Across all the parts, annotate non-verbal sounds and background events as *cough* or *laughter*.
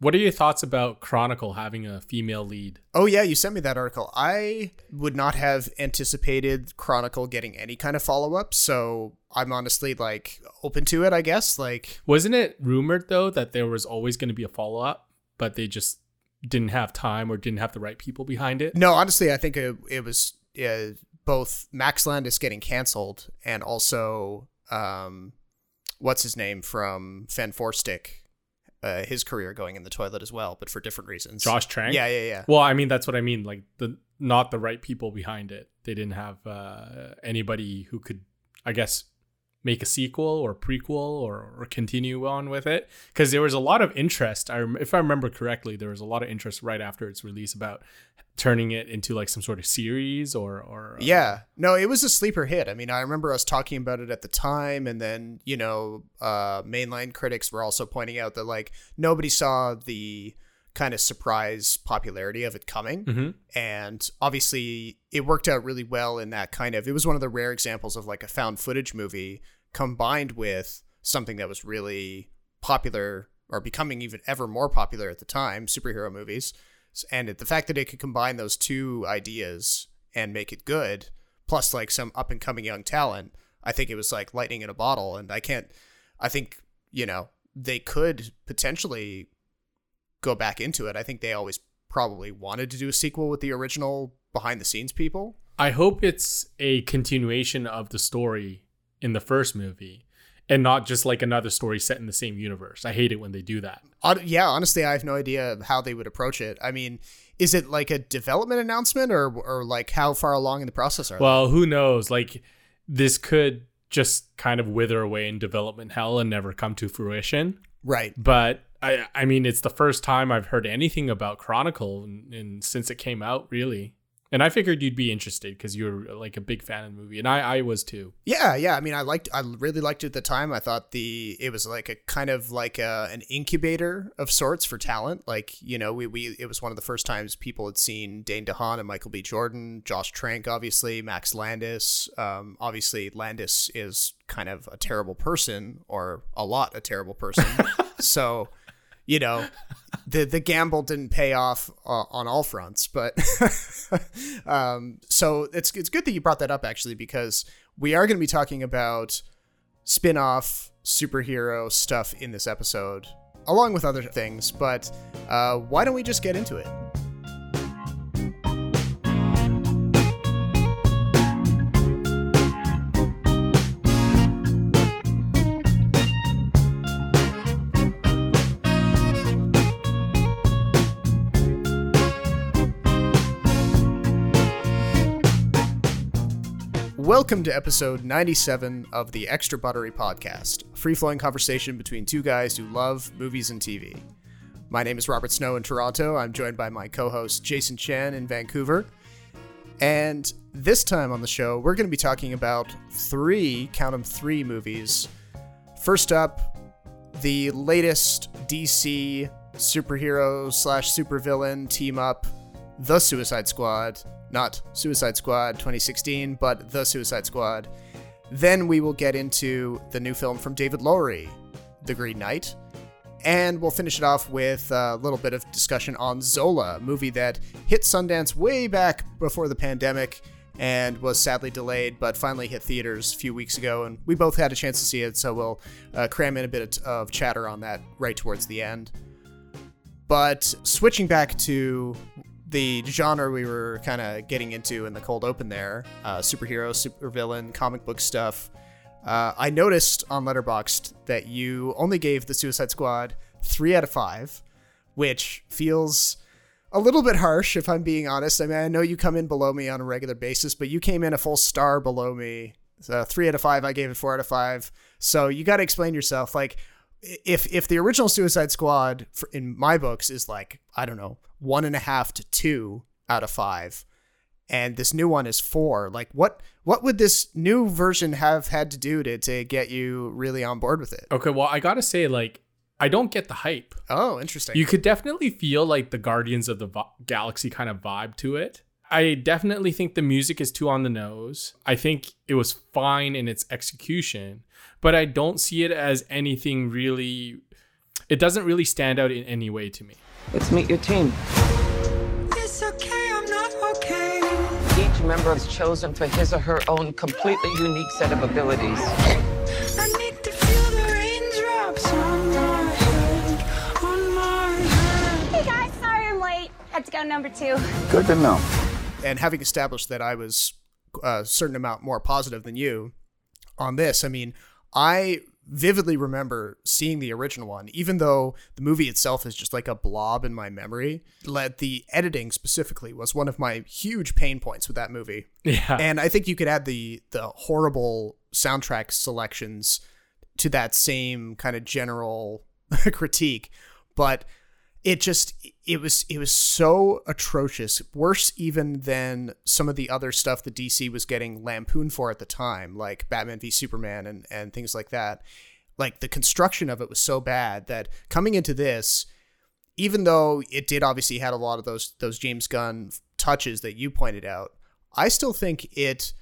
What are your thoughts about Chronicle having a female lead? Oh yeah, you sent me that article. I would not have anticipated Chronicle getting any kind of follow up, so I'm honestly like open to it. I guess like Wasn't it rumored though that there was always going to be a follow up, but they just didn't have time or didn't have the right people behind it? no, honestly, I think it, it was uh, both Max Landis getting canceled and also um, what's his name from Fan Stick, uh, his career going in the toilet as well, but for different reasons. Josh Trank. Yeah, yeah, yeah. Well, I mean that's what I mean. Like the not the right people behind it. They didn't have uh, anybody who could, I guess, make a sequel or prequel or, or continue on with it because there was a lot of interest. I if I remember correctly, there was a lot of interest right after its release about turning it into like some sort of series or or uh, Yeah, no, it was a sleeper hit. I mean, I remember us talking about it at the time, and then you know, uh, mainline critics were also pointing out that like nobody saw the kind of surprise popularity of it coming, Mhm. and obviously it worked out really well in that kind of. It was one of the rare examples of like a found footage movie combined with something that was really popular or becoming even ever more popular at the time, superhero movies. And the fact that it could combine those two ideas and make it good, plus like some up and coming young talent, I think it was like lightning in a bottle. And I can't, I think, you know, they could potentially go back into it. I think they always probably wanted to do a sequel with the original behind the scenes people. I hope it's a continuation of the story in the first movie and not just like another story set in the same universe. I hate it when they do that. Yeah, honestly, I have no idea how they would approach it. I mean, is it like a development announcement or, or like how far along in the process are they? Well, who knows? Like this could just kind of wither away in development hell and never come to fruition. Right. But I I mean it's the first time I've heard anything about Chronicle and since it came out really. And I figured you'd be interested because you're like a big fan of the movie, and I, I was too. Yeah, yeah. I mean, I liked, I really liked it at the time. I thought the it was like a kind of like a, an incubator of sorts for talent. Like you know, we we it was one of the first times people had seen Dane DeHaan and Michael B. Jordan, Josh Trank, obviously Max Landis. Um, obviously Landis is kind of a terrible person, or a lot a terrible person. *laughs* so, you know, *laughs* the the gamble didn't pay off uh, on all fronts, but *laughs* um, so it's it's good that you brought that up actually because we are going to be talking about spin-off superhero stuff in this episode along with other things but uh, why don't we just get into it Welcome to episode 97 of the Extra Buttery Podcast, a free flowing conversation between two guys who love movies and TV. My name is Robert Snow in Toronto. I'm joined by my co host Jason Chen in Vancouver. And this time on the show, we're going to be talking about three, count them three movies. First up, the latest DC superhero slash supervillain team up, The Suicide Squad. Not Suicide Squad 2016, but The Suicide Squad. Then we will get into the new film from David Lowery, The Green Knight. And we'll finish it off with a little bit of discussion on Zola, a movie that hit Sundance way back before the pandemic and was sadly delayed, but finally hit theaters a few weeks ago. And we both had a chance to see it, so we'll uh, cram in a bit of chatter on that right towards the end. But switching back to the genre we were kind of getting into in the cold open there uh, superhero, supervillain, comic book stuff. Uh, I noticed on Letterboxd that you only gave the Suicide Squad three out of five, which feels a little bit harsh if I'm being honest. I mean, I know you come in below me on a regular basis, but you came in a full star below me. So three out of five, I gave it four out of five. So you got to explain yourself. Like, if if the original Suicide Squad for, in my books is like I don't know one and a half to two out of five, and this new one is four, like what what would this new version have had to do to to get you really on board with it? Okay, well, I gotta say, like, I don't get the hype. Oh, interesting. You could definitely feel like the Guardians of the Galaxy kind of vibe to it. I definitely think the music is too on the nose. I think it was fine in its execution, but I don't see it as anything really it doesn't really stand out in any way to me. Let's meet your team. It's okay, I'm not okay. Each member is chosen for his or her own completely unique set of abilities. I need to feel the raindrops on my head, on my head. Hey guys, sorry I'm late. Had to go number two. Good to know. and having established that I was a certain amount more positive than you on this, I mean, I vividly remember seeing the original one, even though the movie itself is just like a blob in my memory. Let the editing specifically was one of my huge pain points with that movie. Yeah. And I think you could add the the horrible soundtrack selections to that same kind of general *laughs* critique, but it just it was it was so atrocious, worse even than some of the other stuff that DC was getting lampooned for at the time, like Batman v Superman and and things like that. Like the construction of it was so bad that coming into this, even though it did obviously had a lot of those those James Gunn touches that you pointed out, I still think it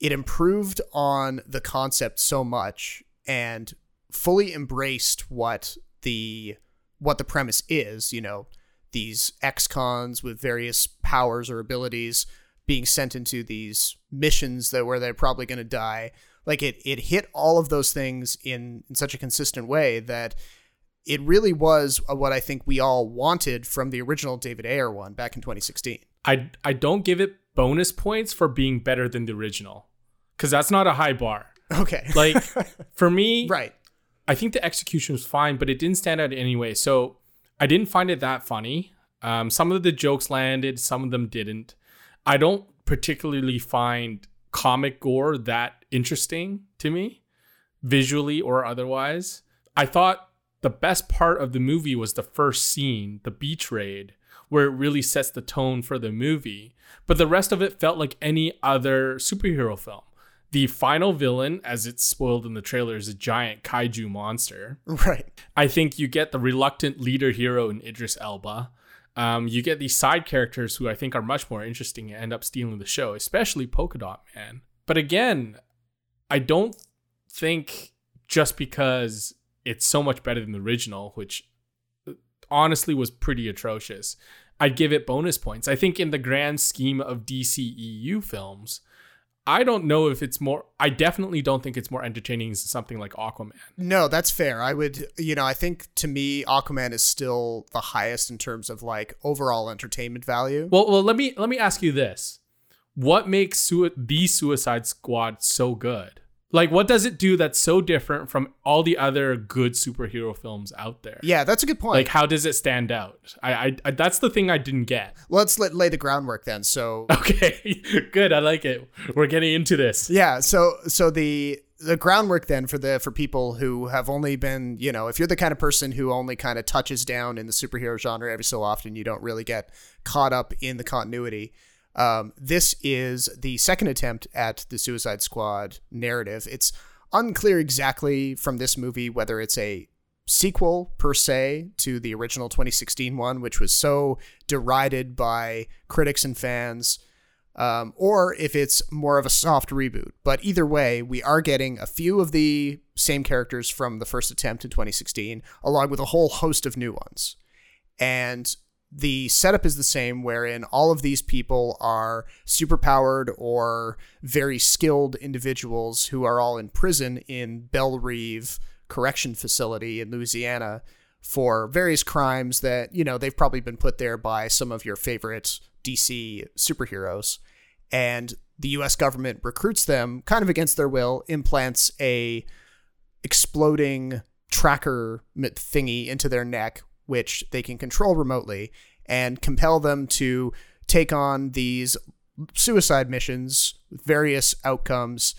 it improved on the concept so much and fully embraced what the what the premise is, you know, these ex-cons with various powers or abilities being sent into these missions that where they're probably going to die. Like it it hit all of those things in in such a consistent way that it really was uh, what I think we all wanted from the original David Ayer one back in 2016. I I don't give it bonus points for being better than the original cuz that's not a high bar. Okay. Like *laughs* for me, right. I think the execution was fine, but it didn't stand out anyway. So I didn't find it that funny. Um, some of the jokes landed, some of them didn't. I don't particularly find comic gore that interesting to me, visually or otherwise. I thought the best part of the movie was the first scene, the beach raid, where it really sets the tone for the movie. But the rest of it felt like any other superhero film. The final villain, as it's spoiled in the trailer, is a giant kaiju monster. Right. I think you get the reluctant leader hero in Idris Elba. Um, you get these side characters who I think are much more interesting and end up stealing the show, especially Polka Dot Man. But again, I don't think just because it's so much better than the original, which honestly was pretty atrocious, I'd give it bonus points. I think in the grand scheme of DCEU films, I don't know if it's more. I definitely don't think it's more entertaining than something like Aquaman. No, that's fair. I would, you know, I think to me, Aquaman is still the highest in terms of like overall entertainment value. Well, well, let me let me ask you this: What makes the Suicide Squad so good? Like, what does it do that's so different from all the other good superhero films out there? yeah, that's a good point. Like, how does it stand out? I, I, I that's the thing I didn't get. Let's let, lay the groundwork then. So, *laughs* Okay, *laughs* good. I like it. We're getting into this. yeah, so so the the groundwork then for the for people who have only been, you know, if you're the kind of person who only kind of touches down in the superhero genre every so often, you don't really get caught up in the continuity. Um, this is the second attempt at the Suicide Squad narrative. It's unclear exactly from this movie whether it's a sequel per se to the original 2016 one, which was so derided by critics and fans, um, or if it's more of a soft reboot. But either way, we are getting a few of the same characters from the first attempt in 2016, along with a whole host of new ones. And the setup is the same, wherein all of these people are superpowered or very skilled individuals who are all in prison in Belle Reve Correction Facility in Louisiana for various crimes that, you know, they've probably been put there by some of your favorite DC superheroes. And the US government recruits them kind of against their will, implants a exploding tracker thingy into their neck, which they can control remotely, and compel them to take on these suicide missions with various outcomes.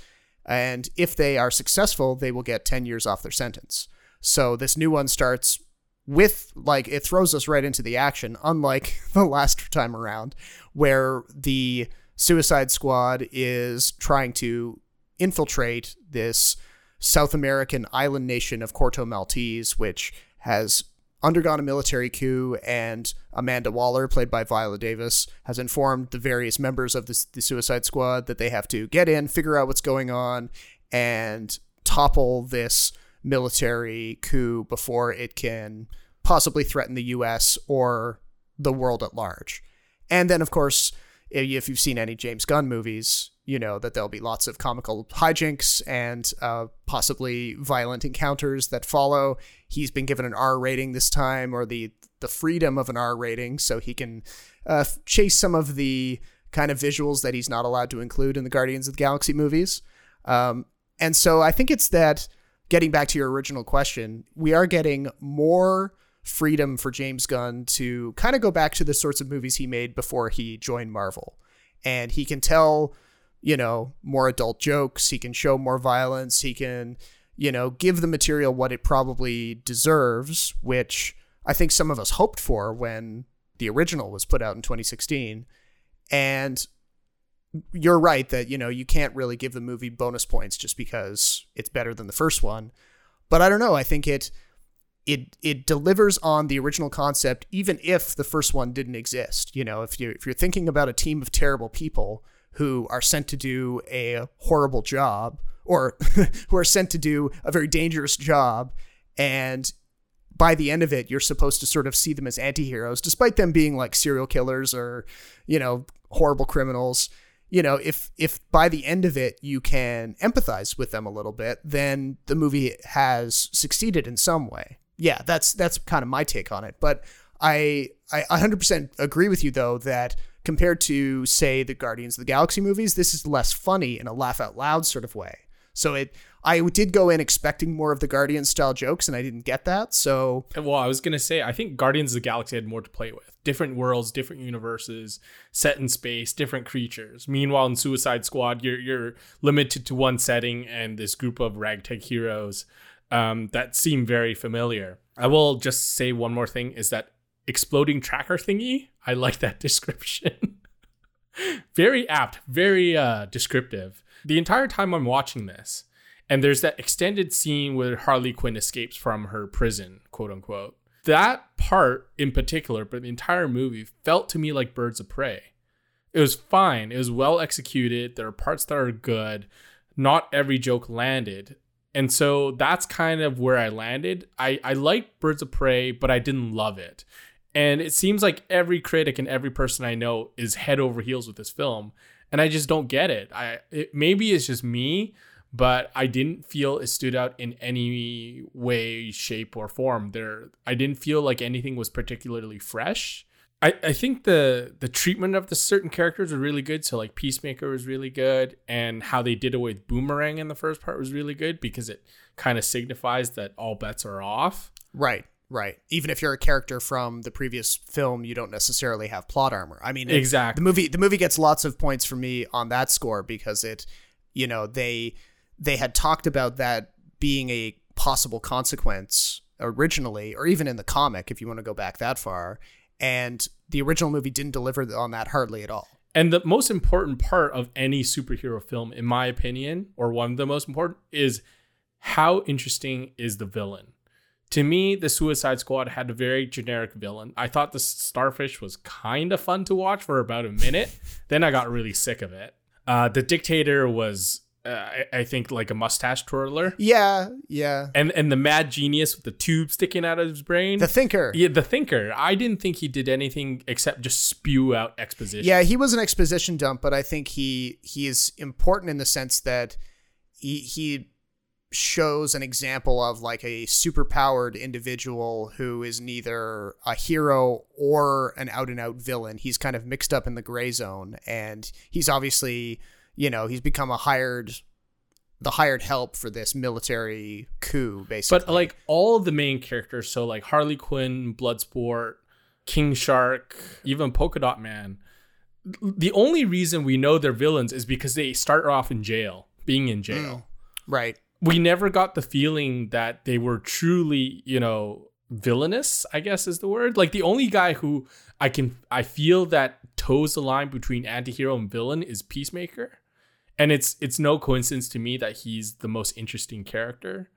And if they are successful, they will get 10 years off their sentence. So this new one starts with, like, it throws us right into the action, unlike *laughs* the last time around, where the Suicide Squad is trying to infiltrate this South American island nation of Corto Maltese, which has undergone a military coup, and Amanda Waller, played by Viola Davis, has informed the various members of this, the Suicide Squad that they have to get in, figure out what's going on, and topple this military coup before it can possibly threaten the US or the world at large. And then, of course, if you've seen any James Gunn movies, you know that there'll be lots of comical hijinks and uh, possibly violent encounters that follow. He's been given an R rating this time, or the the freedom of an R rating, so he can uh, chase some of the kind of visuals that he's not allowed to include in the Guardians of the Galaxy movies. Um, and so I think it's that. Getting back to your original question, we are getting more freedom for James Gunn to kind of go back to the sorts of movies he made before he joined Marvel. And he can tell, you know, more adult jokes, he can show more violence, he can, you know, give the material what it probably deserves, which I think some of us hoped for when the original was put out in 2016. And you're right that, you know, you can't really give the movie bonus points just because it's better than the first one. But I don't know, I think it it it delivers on the original concept even if the first one didn't exist you know if you if you're thinking about a team of terrible people who are sent to do a horrible job or *laughs* who are sent to do a very dangerous job. And by the end of it you're supposed to sort of see them as anti-heroes despite them being like serial killers or you know horrible criminals. You know if if by the end of it you can empathize with them a little bit then the movie has succeeded in some way. Yeah, that's that's kind of my take on it. But I I 100% agree with you though that compared to say the Guardians of the Galaxy movies, this is less funny in a laugh out loud sort of way. So it I did go in expecting more of the Guardian style jokes and I didn't get that. So Well, I was gonna say I think Guardians of the Galaxy had more to play with. Different worlds, different universes, set in space, different creatures. Meanwhile, in Suicide Squad, you're you're limited to one setting and this group of ragtag heroes um, that seem very familiar. I will just say one more thing: is that exploding tracker thingy? I like that *laughs* description. very apt, very uh, descriptive. The entire time I'm watching this, and there's that extended scene where Harley Quinn escapes from her prison, quote unquote. That part in particular, but the entire movie felt to me like Birds of Prey. It was fine. It was well executed. There are parts that are good. Not every joke landed. And so that's kind of where I landed. I, I liked Birds of Prey, but I didn't love it. And it seems like every critic and every person I know is head over heels with this film. And I just don't get it. I it, maybe it's just me, but I didn't feel it stood out in any way, shape, or form. There I didn't feel like anything was particularly fresh. I, I think the the treatment of the certain characters are really good. So like Peacemaker was really good, and how they did away with Boomerang in the first part was really good because it kind of signifies that all bets are off. Right, right. Even if you're a character from the previous film, you don't necessarily have plot armor. I mean, it- Exactly. The movie the movie gets lots of points from me on that score because it, you know, they they had talked about that being a possible consequence originally, or even in the comic, if you want to go back that far. And the original movie didn't deliver on that hardly at all. And the most important part of any superhero film, in my opinion, or one of the most important, is how interesting is the villain. To me, the Suicide Squad had a very generic villain. I thought the Starfish was kind of fun to watch for about a minute. *laughs* then I got really sick of it. Uh, the Dictator was, uh, I, I think, like a mustache twirler. Yeah, yeah. And and the Mad Genius with the tube sticking out of his brain. The Thinker. yeah, the Thinker. I didn't think he did anything except just spew out exposition. Yeah, he was an exposition dump, but I think he he is important in the sense that he he shows an example of like a superpowered individual who is neither a hero or an out and out villain. He's kind of mixed up in the gray zone and he's obviously, you know, he's become a hired the hired help for this military coup basically. But like all of the main characters, so like Harley Quinn, Bloodsport, King Shark, even Polka Dot Man, the only reason we know they're villains is because they start off in jail, being in jail. Mm. right. We never got the feeling that they were truly, you know, villainous, I guess is the word. Like the only guy who I can I feel that toes the line between antihero and villain is Peacemaker. And it's it's no coincidence to me that he's the most interesting character.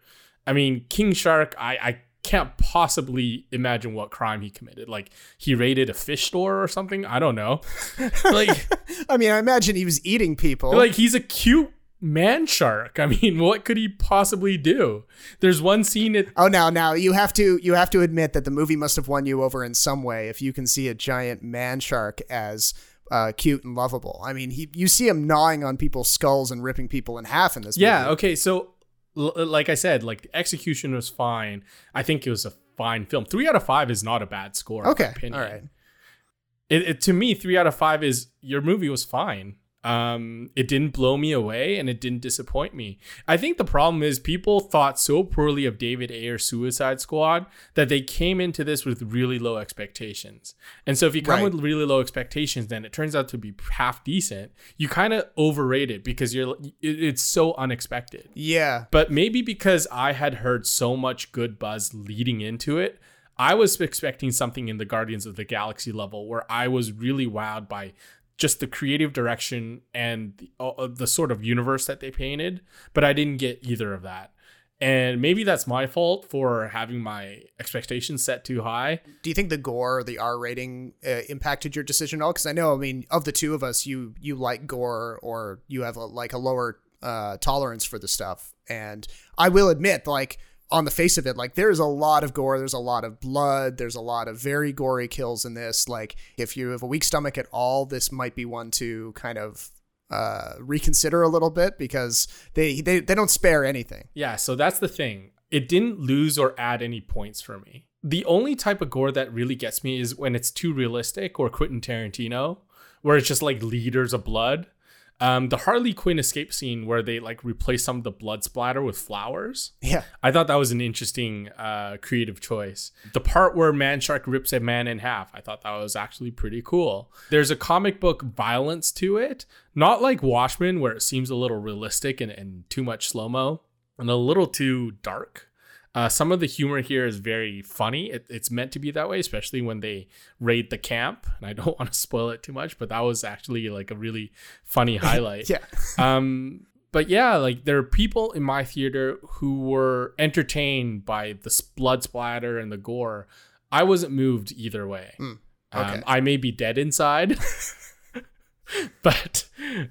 I mean, King Shark, I, I can't possibly imagine what crime he committed. Like he raided a fish store or something. I don't know. *laughs* like *laughs* I mean, I imagine he was eating people. like he's a cute man shark. I mean, *laughs* what could he possibly do? There's one scene it Oh, now, now you have to you have to admit that the movie must have won you over in some way if you can see a giant man shark as uh, cute and lovable. I mean, he you see him gnawing on people's skulls and ripping people in half in this. Movie. Yeah, movie. okay, so l- like I said, like the execution was fine. I think it was a fine film. 3 out of 5 is not a bad score. Okay, all right. it, it to me three out of five is your movie was fine um it didn't blow me away and it didn't disappoint me. I think the problem is people thought so poorly of david ayer suicide squad that they came into this with really low expectations. And so if you come Right. with really low expectations then it turns out to be half decent. You kind of overrate it because you're it, it's so unexpected. Yeah, but maybe because I had heard so much good buzz leading into it, I was expecting something in the Guardians of the Galaxy level where I was really wowed by just the creative direction and the, uh, the sort of universe that they painted, but I didn't get either of that. And maybe that's my fault for having my expectations set too high. do you think the gore, or the R rating, uh, impacted your decision at all? Because I know, I mean, of the two of us, you you like gore, or you have a, like a lower uh, tolerance for the stuff. And I will admit, like on the face of it, like there's a lot of gore, there's a lot of blood, there's a lot of very gory kills in this. Like if you have a weak stomach at all, this might be one to kind of uh, reconsider a little bit because they they they don't spare anything. Yeah, so that's the thing. It didn't lose or add any points for me. The only type of gore that really gets me is when it's too realistic or Quentin Tarantino, where it's just like liters of blood. Um, the Harley Quinn escape scene where they like replace some of the blood splatter with flowers. Yeah. I thought that was an interesting uh, creative choice. The part where Man Shark rips a man in half, I thought that was actually pretty cool. There's a comic book violence to it, not like Watchmen, where it seems a little realistic and, and too much slow mo, and a little too dark. Uh, some of the humor here is very funny. It, it's meant to be that way, especially when they raid the camp. And I don't *laughs* want to spoil it too much, but that was actually like a really funny *laughs* highlight. Yeah. Um, but yeah, like there are people in my theater who were entertained by the blood splatter and the gore. I wasn't moved either way. okay. Um, I may be dead inside, *laughs* but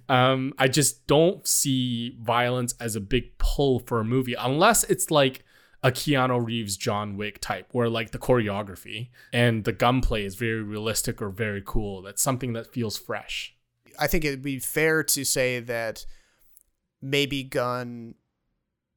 um, I just don't see violence as a big pull for a movie unless it's like a Keanu Reeves John Wick type, where like the choreography and the gunplay is very realistic or very cool. That's something that feels fresh. I think it'd be fair to say that maybe Gunn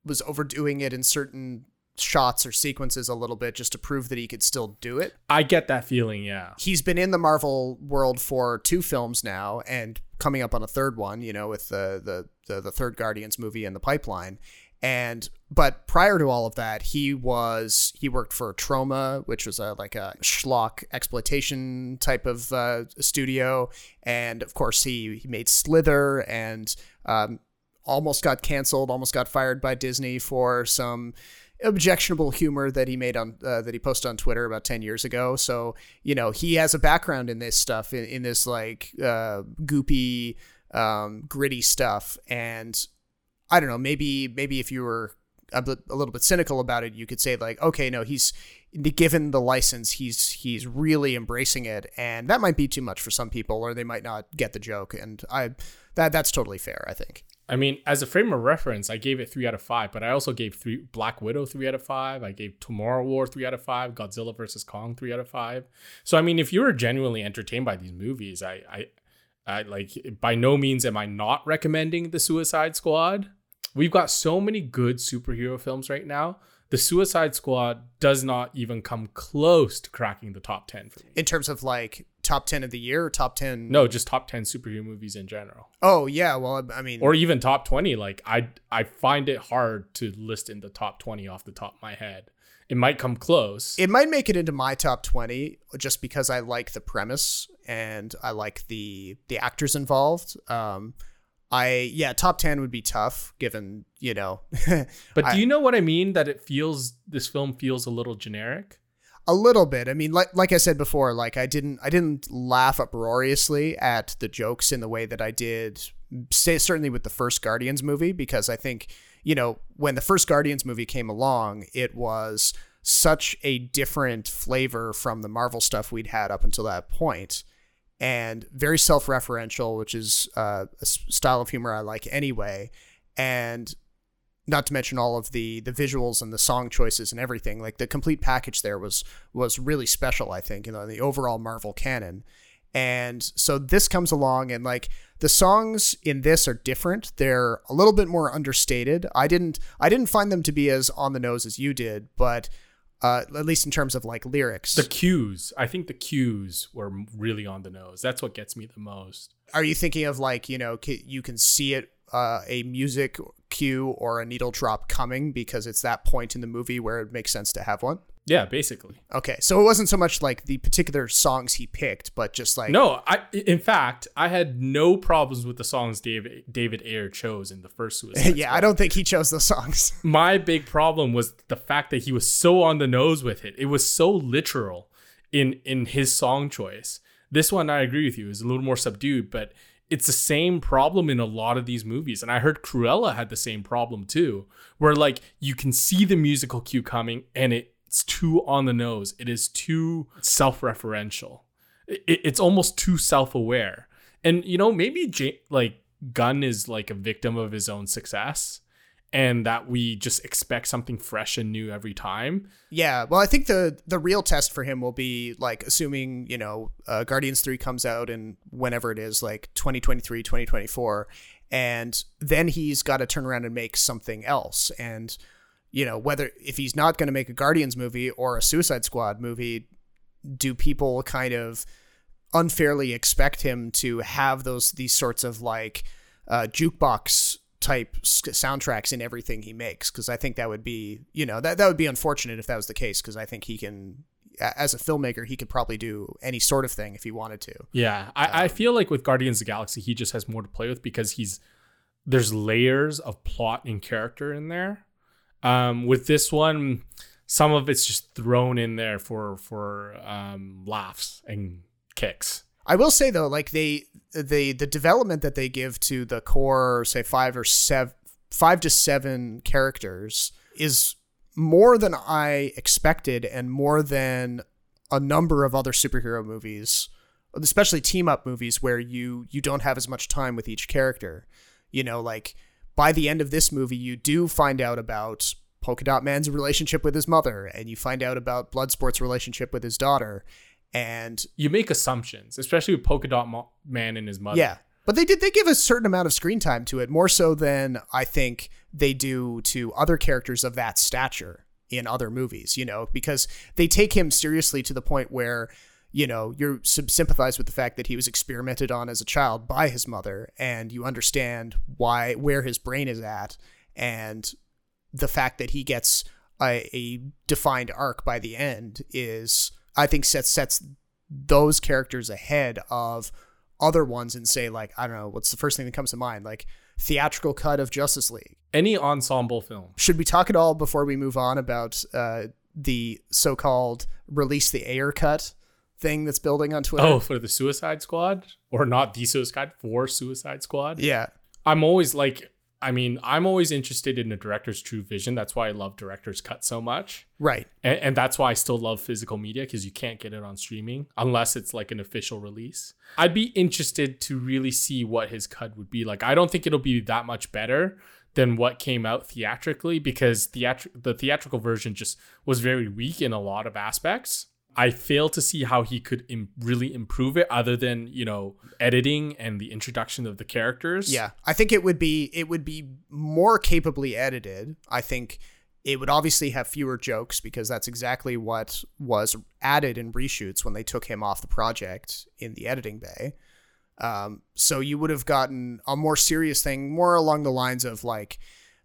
was overdoing it in certain shots or sequences a little bit just to prove that he could still do it. I get that feeling, yeah. He's been in the Marvel world for two films now and coming up on a third one, you know, with the the the, the third Guardians movie in the pipeline. And but prior to all of that, he was he worked for Troma, which was a like a schlock exploitation type of uh, studio, and of course he he made Slither and um, almost got canceled, almost got fired by Disney for some objectionable humor that he made on uh, that he posted on Twitter about 10 years ago. So, you know, he has a background in this stuff in, in this like uh, goopy um, gritty stuff and I don't know, maybe maybe if you were a, a little bit cynical about it, you could say like, okay, no, he's given the license, he's he's really embracing it, and that might be too much for some people, or they might not get the joke, and I that that's totally fair, I think. I mean, as a frame of reference, I gave it three out of five, but I also gave three Black Widow three out of five. I gave Tomorrow War three out of five, Godzilla versus Kong three out of five. So I mean, if you were genuinely entertained by these movies, I, I, I like by no means am I not recommending the Suicide Squad. We've got so many good superhero films right now. The Suicide Squad does not even come close to cracking the top ten for me. In terms of like top ten of the year, or top ten. No, just top ten superhero movies in general. Oh yeah, well I mean, or even top 20 like i i find it hard to list in the top 20 off the top of my head it might come close it might make it into my top 20 just because I like the premise and I like the the actors involved. Um I yeah, top 10 would be tough given, you know, *laughs* but I- do you know what i mean? That it feels this film feels a little generic? A little bit. I mean, like like I said before, like I didn't I didn't laugh uproariously at the jokes in the way that I did say certainly with the first Guardians movie because I think, you know, when the first Guardians movie came along, it was such a different flavor from the Marvel stuff we'd had up until that point and very self-referential, which is uh, a style of humor I like anyway. and not to mention all of the the visuals and the song choices and everything. Like the complete package there was was really special. I think you know the overall Marvel canon. And so this comes along and like the songs in this are different. They're a little bit more understated. I didn't I didn't find them to be as on the nose as you did, but uh, at least in terms of like lyrics. The cues, I think the cues were really on the nose. That's what gets me the most. Are you thinking of like, you know, you can see it uh, a music cue or a needle drop coming because it's that point in the movie where it makes sense to have one? Yeah, basically. Okay, so it wasn't so much like the particular songs he picked, but just like No, I in fact, I had no problems with the songs David David Ayer chose in the first *laughs* Suicide yeah. I don't think he chose those songs. *laughs* My big problem was the fact that he was so on the nose with it. It was so literal in in his song choice. This one I agree with you is a little more subdued, but it's the same problem in a lot of these movies. And I heard Cruella had the same problem too, where like you can see the musical cue coming and it it's too on the nose. It is too self-referential. It, it's almost too self-aware. And you know, maybe J- like Gunn is like a victim of his own success and that we just expect something fresh and new every time. Yeah, well, I think the the real test for him will be like assuming you know uh, Guardians three comes out in whenever it is like 2023, 2024, and then he's got to turn around and make something else. And you know whether if he's not going to make a Guardians movie or a Suicide Squad movie, do people kind of unfairly expect him to have those these sorts of like uh, jukebox type soundtracks in everything he makes because I think that would be you know that that would be unfortunate if that was the case because I think he can as a filmmaker he could probably do any sort of thing if he wanted to. Yeah, I, I feel like with Guardians of the Galaxy, he just has more to play with because he's there's layers of plot and character in there. Um, with this one, some of it's just thrown in there for for um, laughs and kicks. I will say though, like they the the development that they give to the core, say five or seven, five to seven characters is more than I expected, and more than a number of other superhero movies, especially team up movies where you you don't have as much time with each character. You know, like by the end of this movie, you do find out about Polka Dot Man's relationship with his mother, and you find out about Bloodsport's relationship with his daughter, and You make assumptions, especially with Polka Dot Mo- Man and his mother. yeah. But they did they give a certain amount of screen time to it, more so than I think they do to other characters of that stature in other movies, you know, because they take him seriously to the point where, you know, you're sym- sympathize with the fact that he was experimented on as a child by his mother and you understand why where his brain is at and the fact that he gets a, a defined arc by the end is I think sets sets those characters ahead of other ones and say like I don't know what's the first thing that comes to mind like theatrical cut of Justice League. Any ensemble film. Should we talk at all before we move on about uh, the so-called release the Ayer cut thing that's building on Twitter? Oh, for the Suicide Squad, or not the Suicide Squad, for Suicide Squad. yeah, I'm always like, I mean, I'm always interested in a director's true vision. That's why I love director's cut so much. right. And, and that's why I still love physical media because you can't get it on streaming unless it's like an official release. I'd be interested to really see what his cut would be like. I don't think it'll be that much better than what came out theatrically because theatri- the theatrical version just was very weak in a lot of aspects. I fail to see how he could Im- really improve it other than, you know, editing and the introduction of the characters. Yeah, I think it would be it would be more capably edited. I think it would obviously have fewer jokes because that's exactly what was added in reshoots when they took him off the project in the editing bay. Um, so you would have gotten a more serious thing, more along the lines of like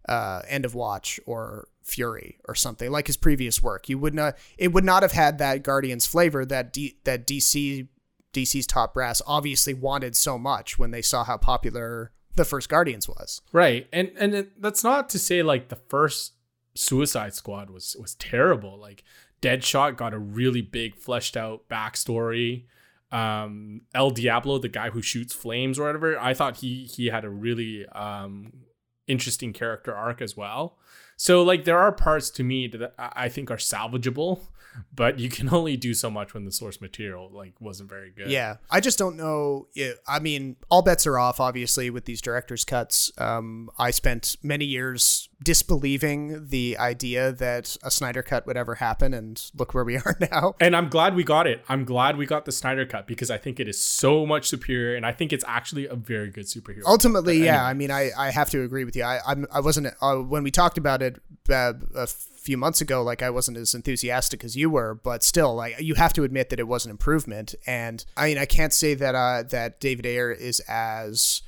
uh, End of Watch or Fury or something like his previous work. You would not it would not have had that Guardians flavor that D, that DC DC's top brass obviously wanted so much when they saw how popular the first Guardians was. Right. And and it, that's not to say like the first Suicide Squad was was terrible. Like Deadshot got a really big fleshed out backstory. Um El Diablo, the guy who shoots flames or whatever, I thought he he had a really um interesting character arc as well. So like there are parts to me that I think are salvageable, *laughs* but you can *laughs* only do so much when the source material like wasn't very good. Yeah, I just don't know. yeah, I mean, all bets are off, obviously, with these director's cuts. Um, I spent many years disbelieving the idea that a Snyder cut would ever happen, and look where we *laughs* are now. And I'm glad we got it. I'm glad we got the Snyder cut because I think it is so much superior, and I think it's actually a very good superhero. Ultimately, yeah. anyway. I mean, I, I have to agree with you. I I'm, I wasn't uh, when we talked about it uh, a few months ago. Like I wasn't as enthusiastic as you were, but still, like you have to admit that it was an improvement. And I mean, I can't say that uh, that David Ayer is as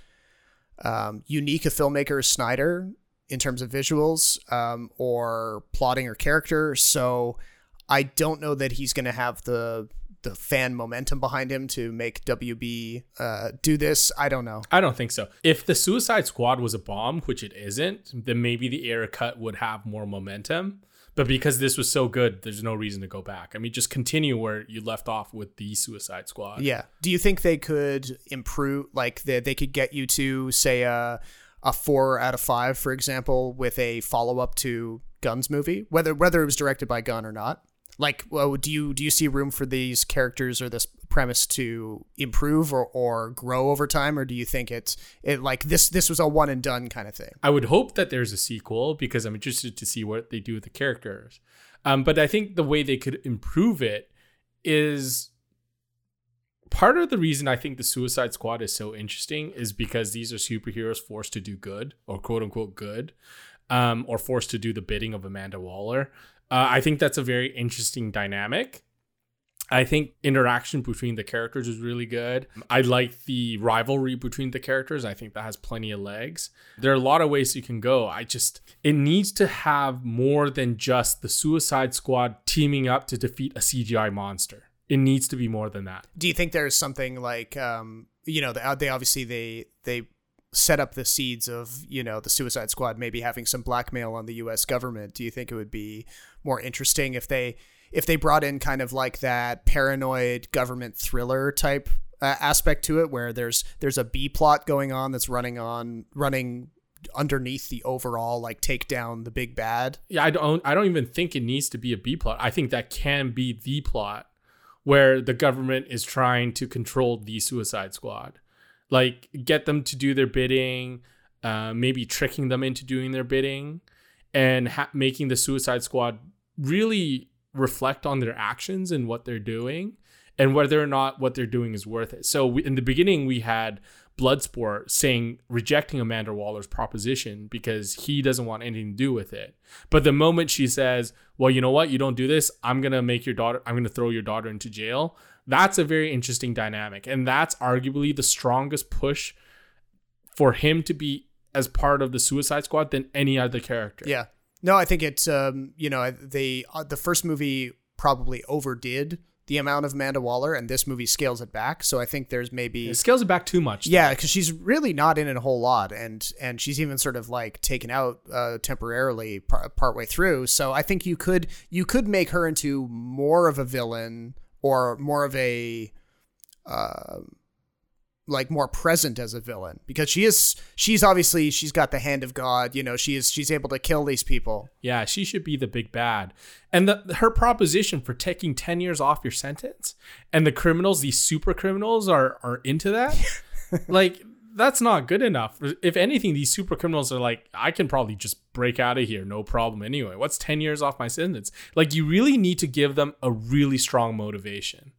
um, unique a filmmaker as Snyder in terms of visuals um, or plotting or character. So I don't know that he's going to have the the fan momentum behind him to make WB uh, do this. I don't know. I don't think so. If the Suicide Squad was a bomb, which it isn't, then maybe the Ayer cut would have more momentum. But because this was so good, there's no reason to go back. I mean, just continue where you left off with the Suicide Squad. Yeah. Do you think they could improve, like that they could get you to say a a four out of five, for example, with a follow up to Gunn's movie, whether whether it was directed by Gunn or not? Like, well, do you do you see room for these characters or this premise to improve or, or grow over time, or do you think it's it like this this was a one and done kind of thing? I would hope that there's a sequel because I'm interested to see what they do with the characters. Um, but I think the way they could improve it is part of the reason I think the Suicide Squad is so interesting is because these are superheroes forced to do good or quote unquote good, um, or forced to do the bidding of Amanda Waller. Uh, I think that's a very interesting dynamic. I think interaction between the characters is really good. I like the rivalry between the characters. I think that has plenty of legs. There are a lot of ways you can go. I just it needs to have more than just the Suicide Squad teaming up to defeat a CGI monster. It needs to be more than that. Do you think there's something like um, you know, they, they obviously they they set up the seeds of you know the Suicide Squad maybe having some blackmail on the U.S. government. Do you think it would be more interesting if they if they brought in kind of like that paranoid government thriller type uh, aspect to it, where there's there's a B plot going on that's running on running underneath the overall like take down the big bad. Yeah, I don't I don't even think it needs to be a B plot. I think that can be the plot where the government is trying to control the Suicide Squad. Like get them to do their bidding, uh, maybe tricking them into doing their bidding, and ha- making the Suicide Squad really reflect on their actions and what they're doing, and whether or not what they're doing is worth it. So we, in the beginning, we had Bloodsport saying rejecting Amanda Waller's proposition because he doesn't want anything to do with it. But the moment she says, "Well, you know what? You don't do this. I'm gonna make your daughter. I'm gonna throw your daughter into jail." That's a very interesting dynamic, and that's arguably the strongest push for him to be as part of the Suicide Squad than any other character. Yeah. No, I think it's um, you know, they uh, the first movie probably overdid the amount of Amanda Waller and this movie scales it back. So I think there's maybe It scales it back too much. yeah, cuz she's really not in it a whole lot and and she's even sort of like taken out uh temporarily par- partway through. So I think you could you could make her into more of a villain or more of a uh, like more present as a villain because she is she's obviously she's got the hand of god you know she is she's able to kill these people Yeah, she should be the big bad. And the, her proposition for taking 10 years off your sentence and the criminals, these super criminals are are into that. *laughs* like that's not good enough. If anything, these super criminals are like, I can probably just break out of here, no problem anyway. What's 10 years off my sentence? Like you really need to give them a really strong motivation.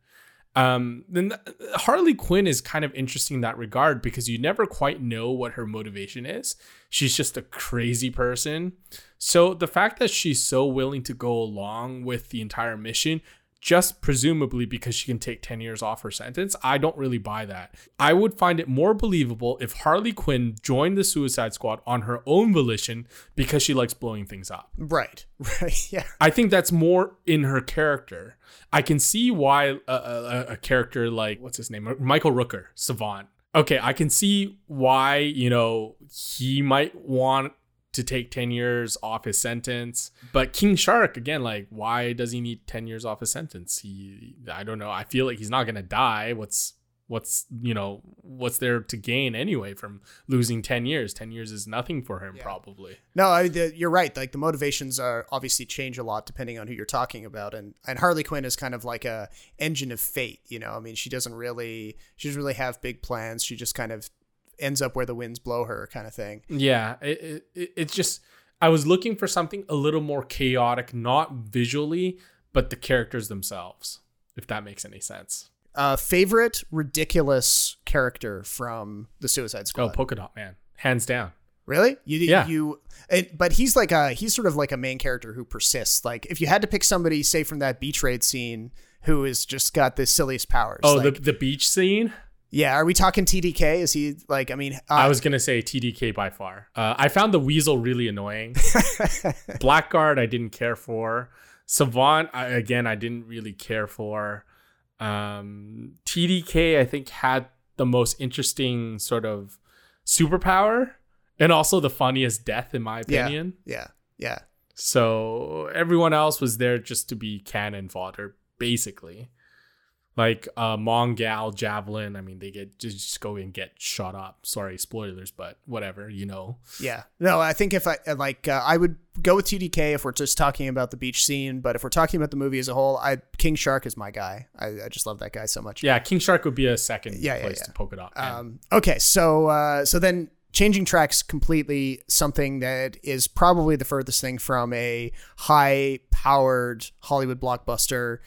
Um, then th- Harley Quinn is kind of interesting in that regard because you never quite know what her motivation is. She's just a crazy person. So the fact that she's so willing to go along with the entire mission, just presumably because she can take 10 years off her sentence, I don't really buy that. I would find it more believable if Harley Quinn joined the Suicide Squad on her own volition because she likes blowing things up. right *laughs* right yeah I think that's more in her character. I can see why a, a, a character like what's his name, Michael Rooker, Savant. Okay, I can see why you know he might want to take ten years off his sentence, but King Shark again, like why does he need ten years off his sentence? He, I don't know. I feel like he's not gonna die. What's what's you know what's there to gain anyway from losing 10 years 10 years is nothing for him probably No, I, the, you're right. Like the motivations are obviously change a lot depending on who you're talking about, and and Harley Quinn is kind of like a engine of fate. You know, I mean, she doesn't really she doesn't really have big plans. She just kind of ends up where the winds blow her, kind of thing. yeah it, it, it- it's just i was looking for something a little more chaotic not visually but the characters themselves if that makes any sense Uh, favorite ridiculous character from the Suicide Squad? oh Squad? polka dot man hands down Really? You, Yeah. You, it, but he's like a he's sort of like a main character who persists. Like if you had to pick somebody, say from that beach raid scene, who has just got the silliest powers. oh like, the, the beach scene yeah. Are we talking TDK? Is he like? I mean, uh, I was gonna say TDK by far. Uh, I found the Weasel really annoying. *laughs* Blackguard I didn't care for. Savant I, again I didn't really care for. Um, TDK I think had the most interesting sort of superpower and also the funniest death in my yeah, opinion. yeah, yeah. So everyone else was there just to be cannon fodder, basically. Like uh Mongal, Javelin, I mean they get just, just go and get shot up. Sorry, spoilers, but whatever, you know. Yeah. No, I think if I like, uh, I would go with TDK if we're just talking about the beach scene. But if we're talking about the movie as a whole, I King Shark is my guy. I, I just love that guy so much. Yeah, King Shark would be a second Yeah, yeah, place yeah. to poke it man. Um, okay, so uh, so then changing tracks completely, something that is probably the furthest thing from a high-powered Hollywood blockbuster.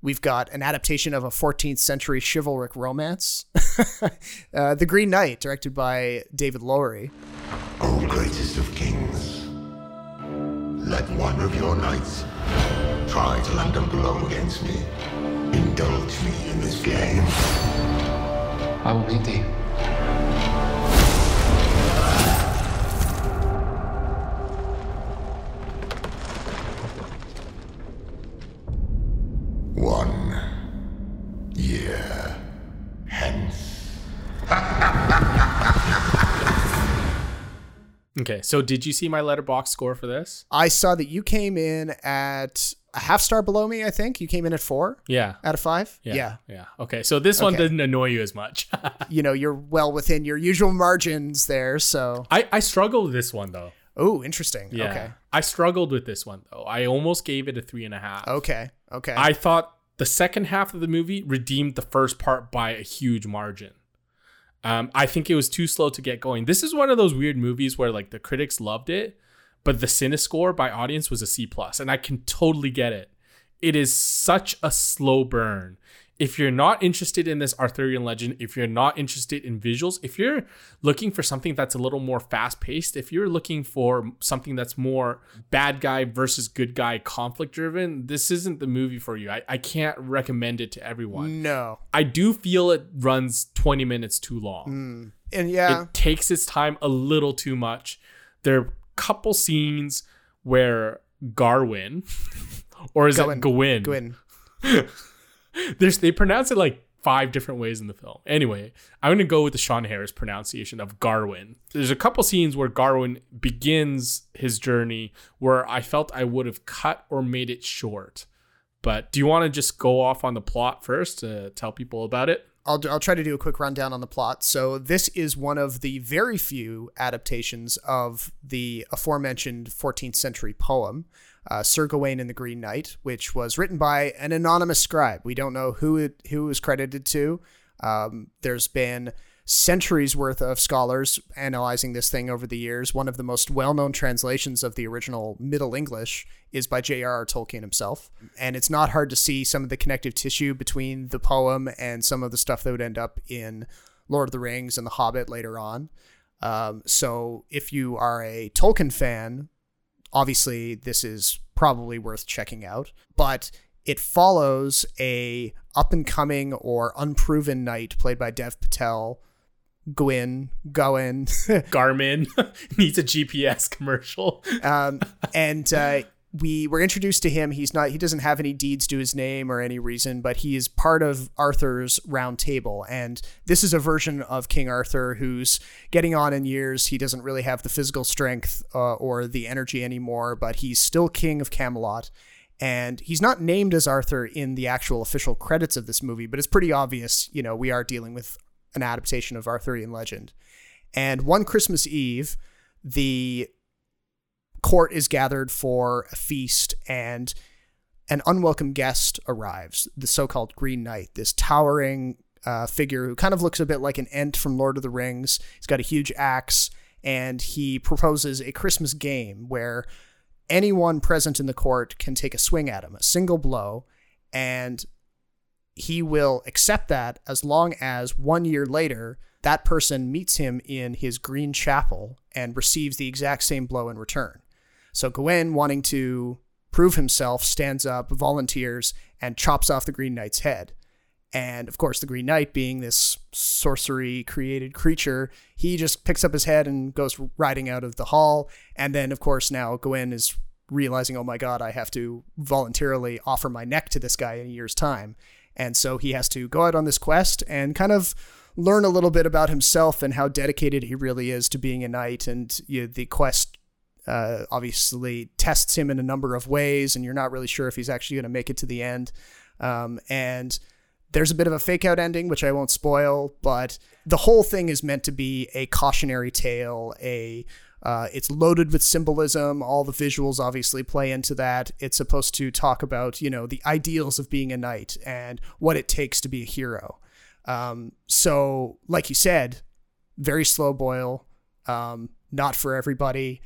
We've got an adaptation of a 14th century chivalric romance, *laughs* uh, The Green Knight, directed by David Lowery. O greatest of kings, let one of your knights try to land a blow against me. Indulge me in this game. I will meet thee. One year hence. *laughs* okay, so did you see my Letterboxd score for this? I saw that you came in at a half star below me. I think you came in at four Yeah. out of five. Yeah. yeah. Yeah. Okay. So this one Okay. didn't annoy you as much. *laughs* you know you're well within your usual margins there. So I, I struggled with this one though. Oh, interesting. Yeah. Okay. I struggled with this one though. I almost gave it a three and a half. Okay. Okay. I thought the second half of the movie redeemed the first part by a huge margin. Um, I think it was too slow to get going. This is one of those weird movies where like the critics loved it, but the CinemaScore by audience was a C plus, and I can totally get it. It is such a slow burn. If you're not interested in this Arthurian legend, if you're not interested in visuals, if you're looking for something that's a little more fast paced, if you're looking for something that's more bad guy versus good guy conflict driven, this isn't the movie for you. I, I can't recommend it to everyone. no. I do feel it runs 20 minutes too long. Mm. And yeah. It takes its time a little too much. There are a couple scenes where Garwin, *laughs* or is Gawain. it Gawain? Gwyn. *laughs* There's they pronounce it like five different ways in the film. Anyway, I'm gonna go with the Sean Harris pronunciation of Garwin. There's a couple scenes where Garwin begins his journey where I felt I would have cut or made it short. But do you want to just go off on the plot first to tell people about it? I'll, I'll try to do a quick rundown on the plot. So, this is one of the very few adaptations of the aforementioned 14th century poem, uh, Sir Gawain and the Green Knight, which was written by an anonymous scribe. We don't know who it, who was credited to. Um, there's been centuries worth of scholars analyzing this thing over the years. One of the most well known translations of the original Middle English is by J.R.R. Tolkien himself. And it's not hard to see some of the connective tissue between the poem and some of the stuff that would end up in Lord of the Rings and The Hobbit later on. Um, so if you are a Tolkien fan, obviously this is probably worth checking out. But it follows a up and coming or unproven knight played by Dev Patel, Gwyn, Gowen, *laughs* Garmin *laughs* needs a GPS commercial. um, and uh, we were introduced to him. He's not. He doesn't have any deeds to his name or any reason, but he is part of Arthur's Round Table. And this is a version of King Arthur who's getting on in years. He doesn't really have the physical strength uh, or the energy anymore, but he's still king of Camelot. And he's not named as Arthur in the actual official credits of this movie, but it's pretty obvious, you know, we are dealing with an adaptation of Arthurian legend. And one Christmas Eve, the court is gathered for a feast and an unwelcome guest arrives, the so-called Green Knight, this towering uh, figure who kind of looks a bit like an Ent from Lord of the Rings. He's got a huge axe, and he proposes a Christmas game where anyone present in the court can take a swing at him, a single blow, and he will accept that as long as one year later that person meets him in his green chapel and receives the exact same blow in return. So Gawain, wanting to prove himself, stands up, volunteers, and chops off the Green Knight's head. And of course, the Green Knight, being this sorcery created creature, he just picks up his head and goes riding out of the hall. And then, of course, now Gawain is realizing, oh my God, I have to voluntarily offer my neck to this guy in a year's time. And so he has to go out on this quest and kind of learn a little bit about himself and how dedicated he really is to being a knight. And you know, the quest uh, obviously tests him in a number of ways, and you're not really sure if he's actually going to make it to the end. Um, and there's a bit of a fake out ending, which I won't spoil, but the whole thing is meant to be a cautionary tale. A uh, it's loaded with symbolism. All the visuals obviously play into that. It's supposed to talk about you know the ideals of being a knight and what it takes to be a hero. Um, so, like you said, very slow boil. Um, not for everybody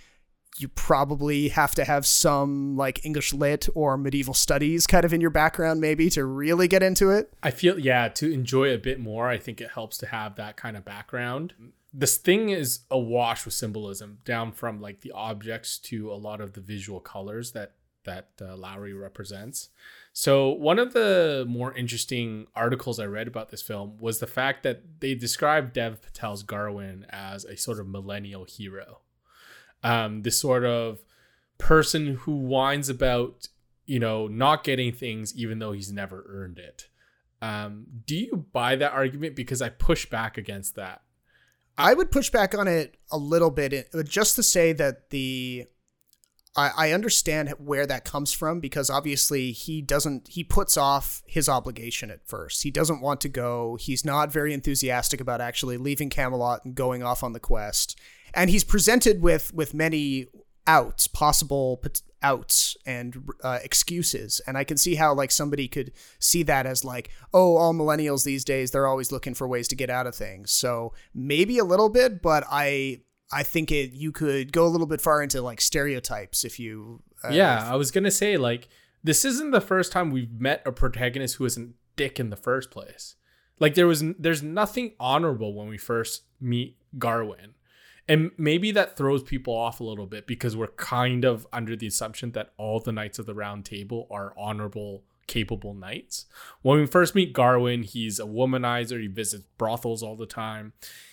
you probably have to have some like English lit or medieval studies kind of in your background, maybe to really get into it. I feel, yeah, to enjoy a bit more, I think it helps to have that kind of background. This thing is awash with symbolism, down from like the objects to a lot of the visual colors that that uh, Lowery represents. So one of the more interesting articles I read about this film was the fact that they described Dev Patel's Garwin as a sort of millennial hero um, this sort of person who whines about you know not getting things even though he's never earned it. Um, do you buy that argument? Because i push back against that. I would push back on it a little bit just to say that the I, I understand where that comes from because obviously he doesn't he puts off his obligation at first. He doesn't want to go. He's not very enthusiastic about actually leaving camelot and going off on the quest and he's presented with with many outs, possible outs and uh, excuses. And I can see how like somebody could see that as like, oh, all millennials these days they're always looking for ways to get out of things. So maybe a little bit, but I I think it you could go a little bit far into like stereotypes if you. Uh, yeah, if, I was gonna say like this isn't the first time we've met a protagonist who isn't dick in the first place. Like there was there's nothing honorable when we first meet Garwin and maybe that throws people off a little bit because we're kind of under the assumption that all the knights of the round table are honorable capable knights. When we first meet garwin he's a womanizer. He visits brothels all the time.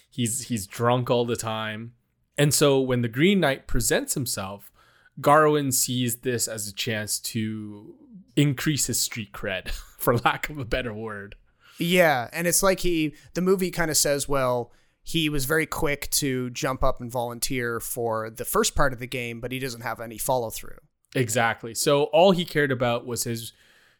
He's he's drunk all the time. And so when the green knight presents himself garwin sees this as a chance to increase his street cred *laughs* for lack of a better word. Yeah and it's like he the movie kind of says well he was very quick to jump up and volunteer for the first part of the game, but he doesn't have any follow through. Exactly. So all he cared about was his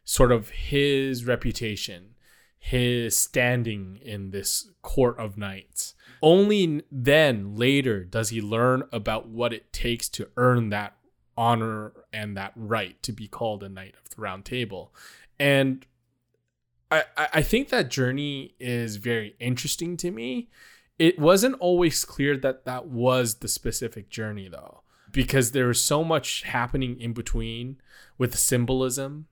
sort of his reputation, his standing in this court of knights. Only then, later, does he learn about what it takes to earn that honor and that right to be called a knight of the round table. And I, I think that journey is very interesting to me it wasn't always clear that that was the specific journey though because there was so much happening in between with symbolism.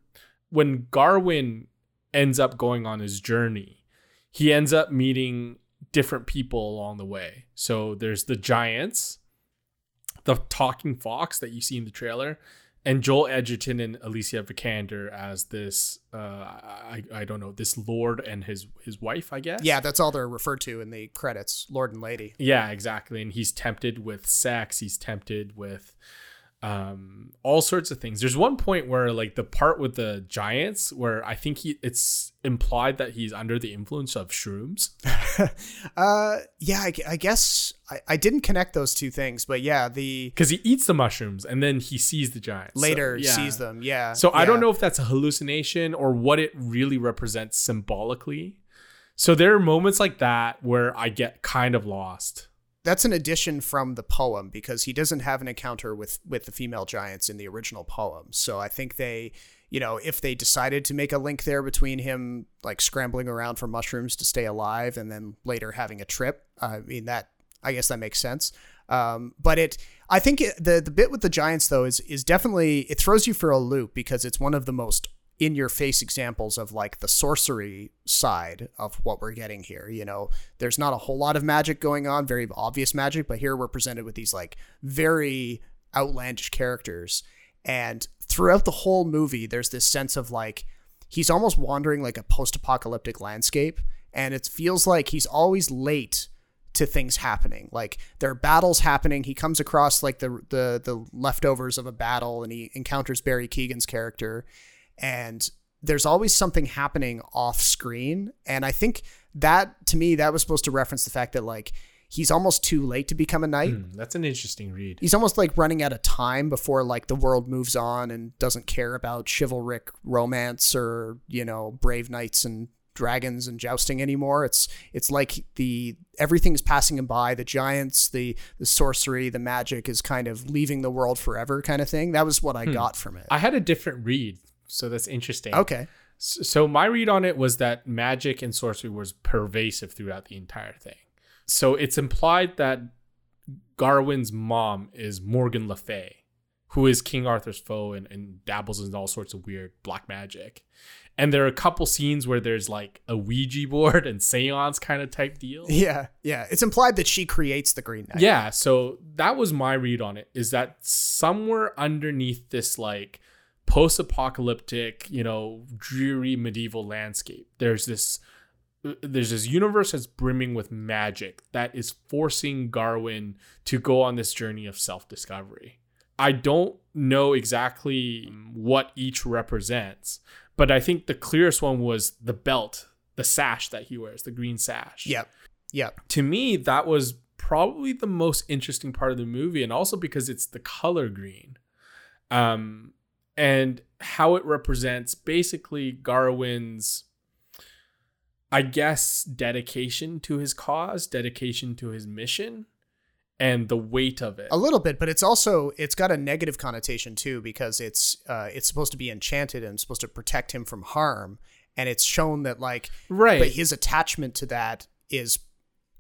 When garwin ends up going on his journey he ends up meeting different people along the way. So there's the giants the talking fox that you see in the trailer and Joel Edgerton and Alicia Vikander as this uh I, I don't know this lord and his his wife I guess? Yeah that's all they're referred to in the credits lord and lady. Yeah exactly and he's tempted with sex he's tempted with um, all sorts of things. There's one point where like the part with the giants where I think he it's implied that he's under the influence of shrooms. *laughs* uh, yeah, I, I guess I, I didn't connect those two things, but yeah, the because he eats the mushrooms and then he sees the giants So, later yeah. sees them. Yeah. So I don't know if that's a hallucination or what it really represents symbolically. So there are moments like that where I get kind of lost. That's an addition from the poem because he doesn't have an encounter with with the female giants in the original poem. So I think they, you know, if they decided to make a link there between him like scrambling around for mushrooms to stay alive and then later having a trip, I mean that I guess that makes sense. Um, but it, I think it, the the bit with the giants though is is definitely it throws you for a loop because it's one of the most in your face examples of like the sorcery side of what we're getting here. You know, there's not a whole lot of magic going on, very obvious magic, but here we're presented with these like very outlandish characters. And throughout the whole movie, there's this sense of like he's almost wandering like a post apocalyptic landscape. And it feels like he's always late to things happening. Like there are battles happening. He comes across like the the the leftovers of a battle and he encounters Barry Keoghan's character and there's always something happening off screen and I think that to me that was supposed to reference the fact that like he's almost too late to become a knight. Hmm, that's an interesting read. He's almost like running out of time before like the world moves on and doesn't care about chivalric romance or, you know, brave knights and dragons and jousting anymore. It's it's like the everything's passing him by. The giants, the the sorcery, the magic is kind of leaving the world forever kind of thing. That was what I got from it. I had a different read, so that's interesting. okay. So my read on it was that magic and sorcery was pervasive throughout the entire thing. So it's implied that Garwin's mom is Morgan Le Fay, who is King Arthur's foe and, and dabbles in all sorts of weird black magic. And there are a couple scenes where there's like a Ouija board and seance kind of type deal. Yeah, yeah. It's implied that she creates the Green Knight. Yeah, so that was my read on it is that somewhere underneath this like post-apocalyptic, you know, dreary medieval landscape, there's this there's this universe that's brimming with magic that is forcing Garwin to go on this journey of self-discovery. I don't know exactly what each represents, but I think the clearest one was the belt, the sash that he wears, the green sash Yep. Yep. to me that was probably the most interesting part of the movie and also because it's the color green um and how it represents basically Garwin's I guess dedication to his cause, dedication to his mission and the weight of it. A little bit, but it's also it's got a negative connotation too because it's uh, it's supposed to be enchanted and supposed to protect him from harm, and it's shown that like Right. but his attachment to that is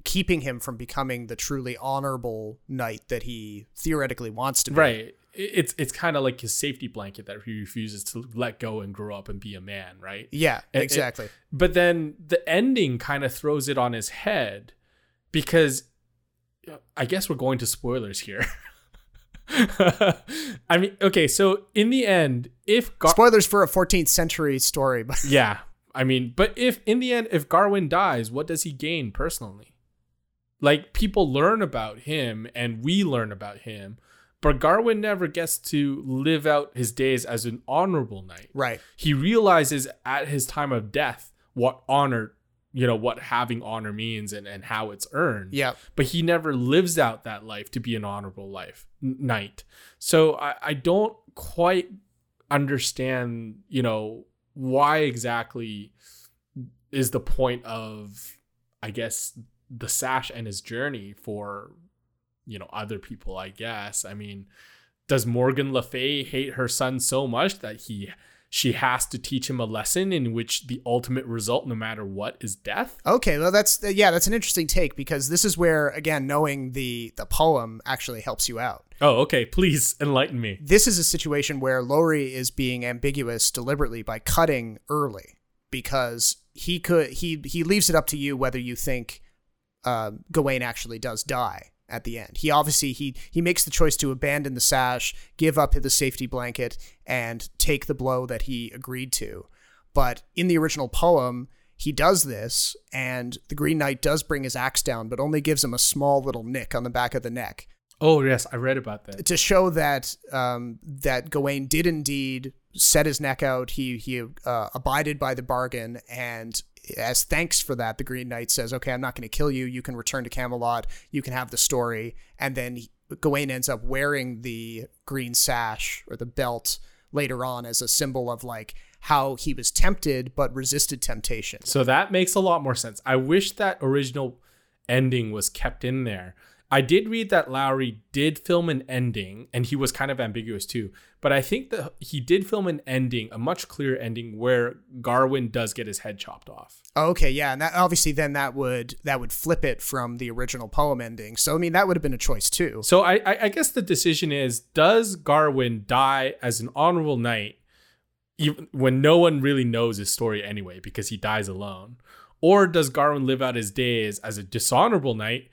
keeping him from becoming the truly honorable knight that he theoretically wants to be. Right. It- It's it's kind of like his safety blanket that he refuses to let go and grow up and be a man, right? Yeah, It- it- exactly. But then the ending kind of throws it on his head because I guess we're going to spoilers here. *laughs* I mean, okay, so in the end, if Gar- Spoilers for a 14th century story, but *laughs* yeah, I mean, but if in the end, if Garwin dies, what does he gain personally? Like people learn about him and we learn about him, but Garwin never gets to live out his days as an honorable knight. right. He realizes at his time of death what honor, you know, what having honor means and, and how it's earned. Yeah. But he never lives out that life to be an honorable life n- knight. So I, I don't quite understand, you know, why exactly is the point of, I guess, the sash and his journey for, you know, other people, I guess. I mean, does Morgan Le Fay hate her son so much that he she has to teach him a lesson in which the ultimate result, no matter what, is death? Okay, well that's yeah, that's an interesting take because this is where again knowing the the poem actually helps you out. Oh, okay. Please *laughs* enlighten me. This is a situation where Lowery is being ambiguous deliberately by cutting early because he could he he leaves it up to you whether you think uh, Gawain actually does die at the end. He obviously he he makes the choice to abandon the sash, give up the safety blanket, and take the blow that he agreed to. But in the original poem, he does this, and the Green Knight does bring his axe down, but only gives him a small little nick on the back of the neck. Oh yes, I read about that. to show that um, that Gawain did indeed set his neck out. He he uh, abided by the bargain, and as thanks for that, the Green Knight says, "Okay, I'm not going to kill you. You can return to Camelot. You can have the story." And then he- Gawain ends up wearing the green sash or the belt later on as a symbol of like how he was tempted but resisted temptation. So that makes a lot more sense. I wish that original ending was kept in there. I did read that Lowery did film an ending, and he was kind of ambiguous too. But I think that he did film an ending, a much clearer ending, where Garwin does get his head chopped off. Oh, okay, yeah, and that obviously then that would that would flip it from the original poem ending. So I mean that would have been a choice too. So I, I, I guess the decision is: Does Garwin die as an honorable knight, even when no one really knows his story anyway, because he dies alone, or does Garwin live out his days as a dishonorable knight,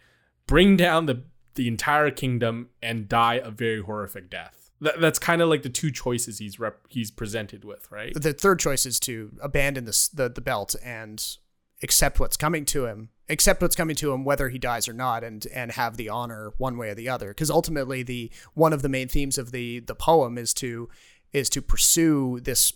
bring down the the entire kingdom, and die a very horrific death? That, that's kind of like the two choices he's rep, he's presented with, right? The third choice is to abandon this the, the belt and accept what's coming to him, accept what's coming to him whether he dies or not, and and have the honor one way or the other. Because ultimately, the one of the main themes of the the poem is to is to pursue this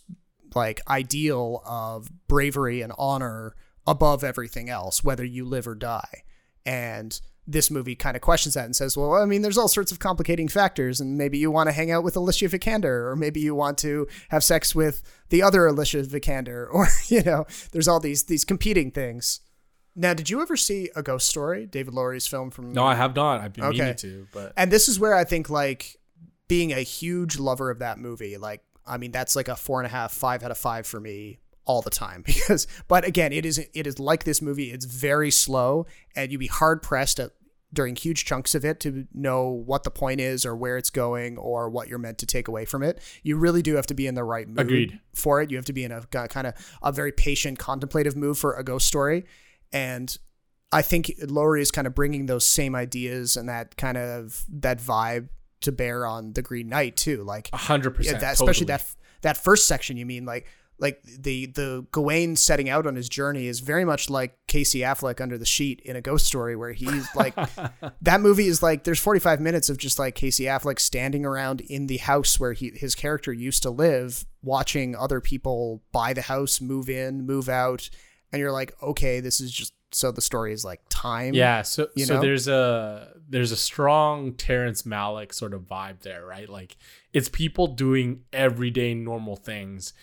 like ideal of bravery and honor above everything else, whether you live or die. And this movie kind of questions that and says, well, I mean, there's all sorts of complicating factors, and maybe you want to hang out with Alicia Vikander, or maybe you want to have sex with the other Alicia Vikander, *laughs* or you know, there's all these these competing things. Now, did you ever see A Ghost Story, David Lowery's film from? No, I have not. I've been Okay. meaning to, but And this is where I think like being a huge lover of that movie, like I mean, that's like a four and a half, five out of five for me all the time *laughs* because but again it is it is like this movie it's very slow and you'd be hard pressed at during huge chunks of it to know what the point is or where it's going or what you're meant to take away from it you really do have to be in the right mood Agreed. for it you have to be in a kind of a very patient contemplative mood for a ghost story and I think Lowery is kind of bringing those same ideas and that kind of that vibe to bear on the Green Knight too. Like a hundred percent, especially totally. that that first section. You mean like like the the Gawain setting out on his journey is very much like Casey Affleck under the sheet in a ghost story where he's like *laughs* that movie is like there's 45 minutes of just like Casey Affleck standing around in the house where he his character used to live watching other people buy the house move in move out and you're like okay this is just so the story is like time Yeah, so you so know? there's a there's a strong Terrence Malick sort of vibe there, right? Like it's people doing everyday normal things,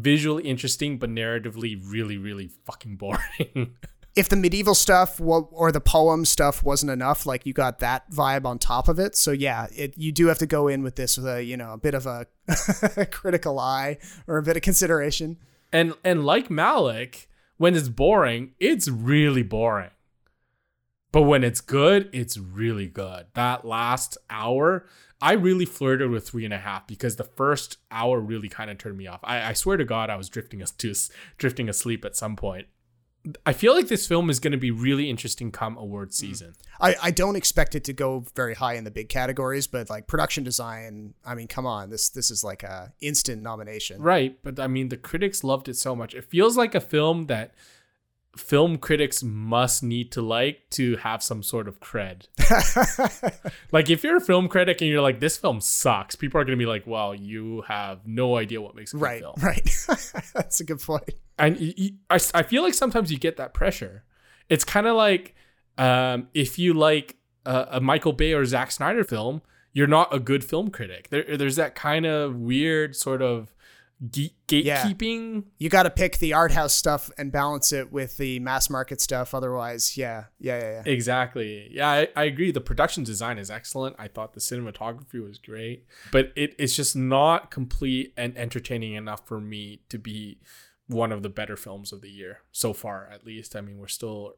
visually interesting but narratively really really fucking boring. *laughs* if the medieval stuff or the poem stuff wasn't enough, like you got that vibe on top of it. So yeah, it you do have to go in with this with a you know a bit of a *laughs* critical eye or a bit of consideration. and and like Malick, when it's boring, it's really boring. But when it's good, it's really good. That last hour, I really flirted with three and a half because the first hour really kind of turned me off. I, I swear to God, I was drifting us to drifting asleep at some point. I feel like this film is going to be really interesting come award hmm. season. I, I don't expect it to go very high in the big categories, but like production design, I mean, come on, this this is like a instant nomination. Right, but I mean the critics loved it so much. It feels like a film that film critics must need to like to have some sort of cred. *laughs* like if you're a film critic and you're like this film sucks, people are going to be like, "Well, you have no idea what makes a right, film." right. *laughs* That's a good point. And y- y- I, I feel like sometimes you get that pressure. It's kind of like um, if you like a, a Michael Bay or Zack Snyder film, you're not a good film critic. There, there's that kind of weird sort of ge- Yeah. gatekeeping You got to pick the art house stuff and balance it with the mass market stuff. Otherwise, yeah, yeah, yeah, yeah. Exactly. Yeah, I, I agree. The production design is excellent. I thought the cinematography was great, but it, it's just not complete and entertaining enough for me to be one of the better films of the year so far, at least. I mean, we're still,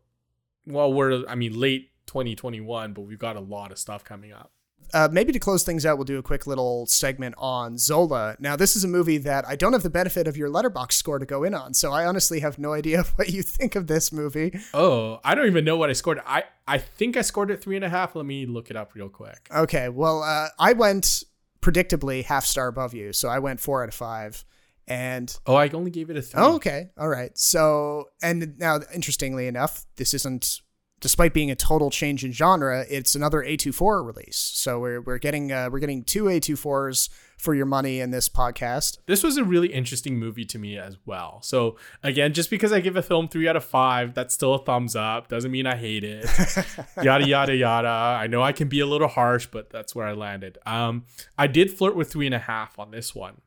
well, we're, I mean, late 2021, but we've got a lot of stuff coming up. Uh, maybe to close things out, we'll do a quick little segment on Zola. Now, this is a movie that I don't have the benefit of your Letterboxd score to go in on, so I honestly have no idea *laughs* what you think of this movie. Oh, I don't even know what I scored. I, I think I scored it three and a half. Let me look it up real quick. Okay, well, uh, I went predictably half star above you, so I went four out of five. And Oh, I only gave it a three. oh, okay, all right. So, and now, interestingly enough, this isn't despite being a total change in genre, it's another A24 release. So we're we're getting uh, we're getting two A24s for your money in this podcast. This was a really interesting movie to me as well. So again, just because I give a film three out of five, that's still a thumbs up. Doesn't mean I hate it. *laughs* yada yada yada. I know I can be a little harsh, but that's where I landed. Um, I did flirt with three and a half on this one.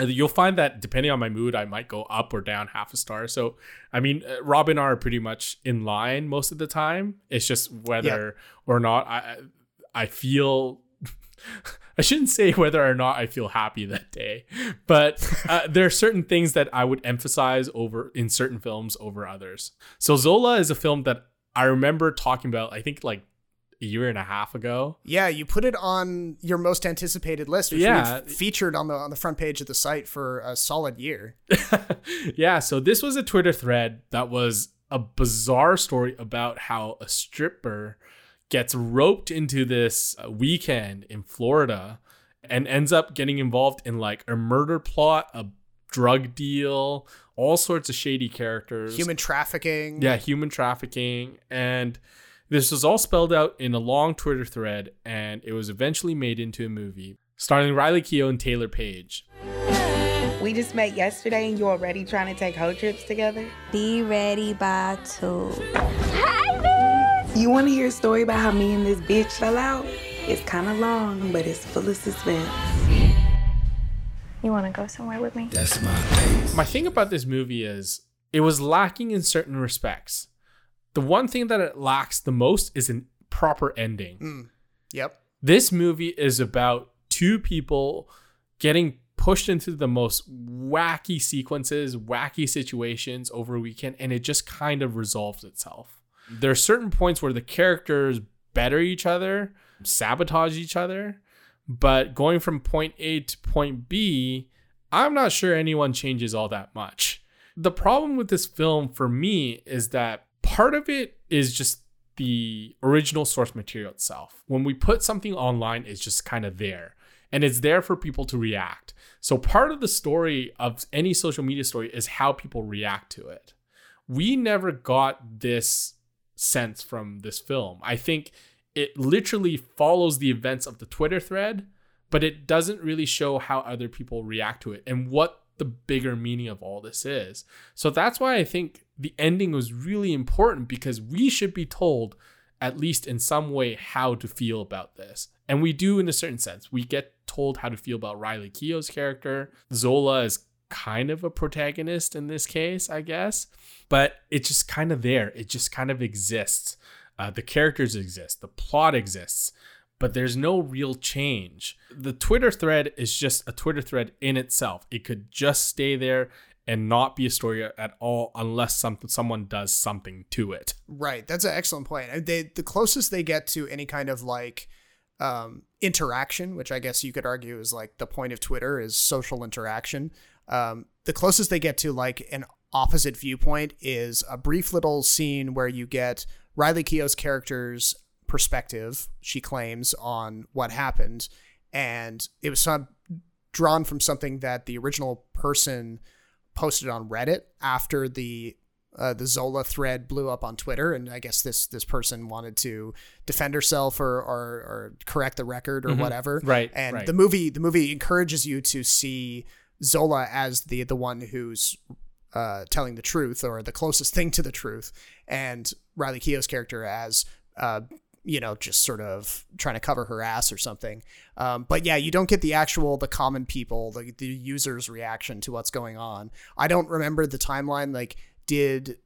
You'll find that depending on my mood, I might go up or down half a star. So, I mean, uh, Rob and I are pretty much in line most of the time. It's just whether or not I I feel. *laughs* I shouldn't say whether or not I feel happy that day, but uh, *laughs* there are certain things that I would emphasize over in certain films over others. So Zola is a film that I remember talking about. I think like a year and a half ago. Yeah, you put it on your most anticipated list, which Yeah. we've featured on the on the front page of the site for a solid year. *laughs* yeah, so this was a Twitter thread that was a bizarre story about how a stripper gets roped into this uh, weekend in Florida and ends up getting involved in like a murder plot, a drug deal, all sorts of shady characters. Human trafficking. Yeah, human trafficking. And this was all spelled out in a long Twitter thread, and it was eventually made into a movie starring Riley Keough and Taylour Paige. We just met yesterday and you're already trying to take hoe trips together? Be ready by two. You want to hear a story about how me and this bitch fell out? It's kind of long, but it's full of suspense. You want to go somewhere with me? That's my place. My thing about this movie is it was lacking in certain respects. The one thing that it lacks the most is a proper ending. Mm. Yep. This movie is about two people getting pushed into the most wacky sequences, wacky situations over a weekend, and it just kind of resolves itself. There are certain points where the characters better each other, sabotage each other, but going from point A to point B, I'm not sure anyone changes all that much. The problem with this film for me is that part of it is just the original source material itself. When we put something online, it's just kind of there and it's there for people to react. So part of the story of any social media story is how people react to it. We never got this sense from this film. I think it literally follows the events of the Twitter thread, but it doesn't really show how other people react to it and what the bigger meaning of all this is. So that's why I think the ending was really important because we should be told, at least in some way, how to feel about this. And we do in a certain sense. We get told how to feel about Riley Keough's character. Zola is kind of a protagonist in this case, I guess, but it's just kind of there. It just kind of exists. Uh, the characters exist, the plot exists, but there's no real change. The Twitter thread is just a Twitter thread in itself. It could just stay there and not be a story at all unless some, someone does something to it. Right. That's an excellent point. They, the closest they get to any kind of like um, interaction, which I guess you could argue is like the point of Twitter is social interaction. Um, the closest they get to like an opposite viewpoint is a brief little scene where you get Riley Keough's character's perspective, she claims, on what happened. And it was some, drawn from something that the original person posted on Reddit after the uh, the Zola thread blew up on Twitter, and I guess this this person wanted to defend herself or or, or correct the record or Mhm. whatever. Right, And right. the movie the movie encourages you to see Zola as the the one who's uh, telling the truth or the closest thing to the truth, and Riley Keough's character as uh, you know just sort of trying to cover her ass or something. Um, but yeah, you don't get the actual the common people, the the users' reaction to what's going on. I don't remember the timeline. Like, did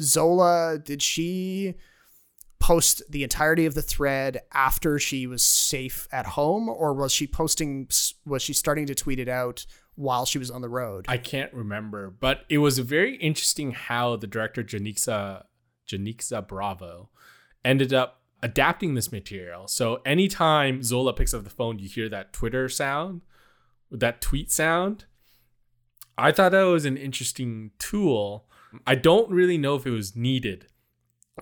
Zola did she post the entirety of the thread after she was safe at home, or was she posting? Was she starting to tweet it out while she was on the road? I can't remember, but it was very interesting how the director Janicza Janicza Bravo ended up adapting this material. So anytime Zola picks up the phone, you hear that Twitter sound, that tweet sound. I thought that was an interesting tool. I don't really know if it was needed.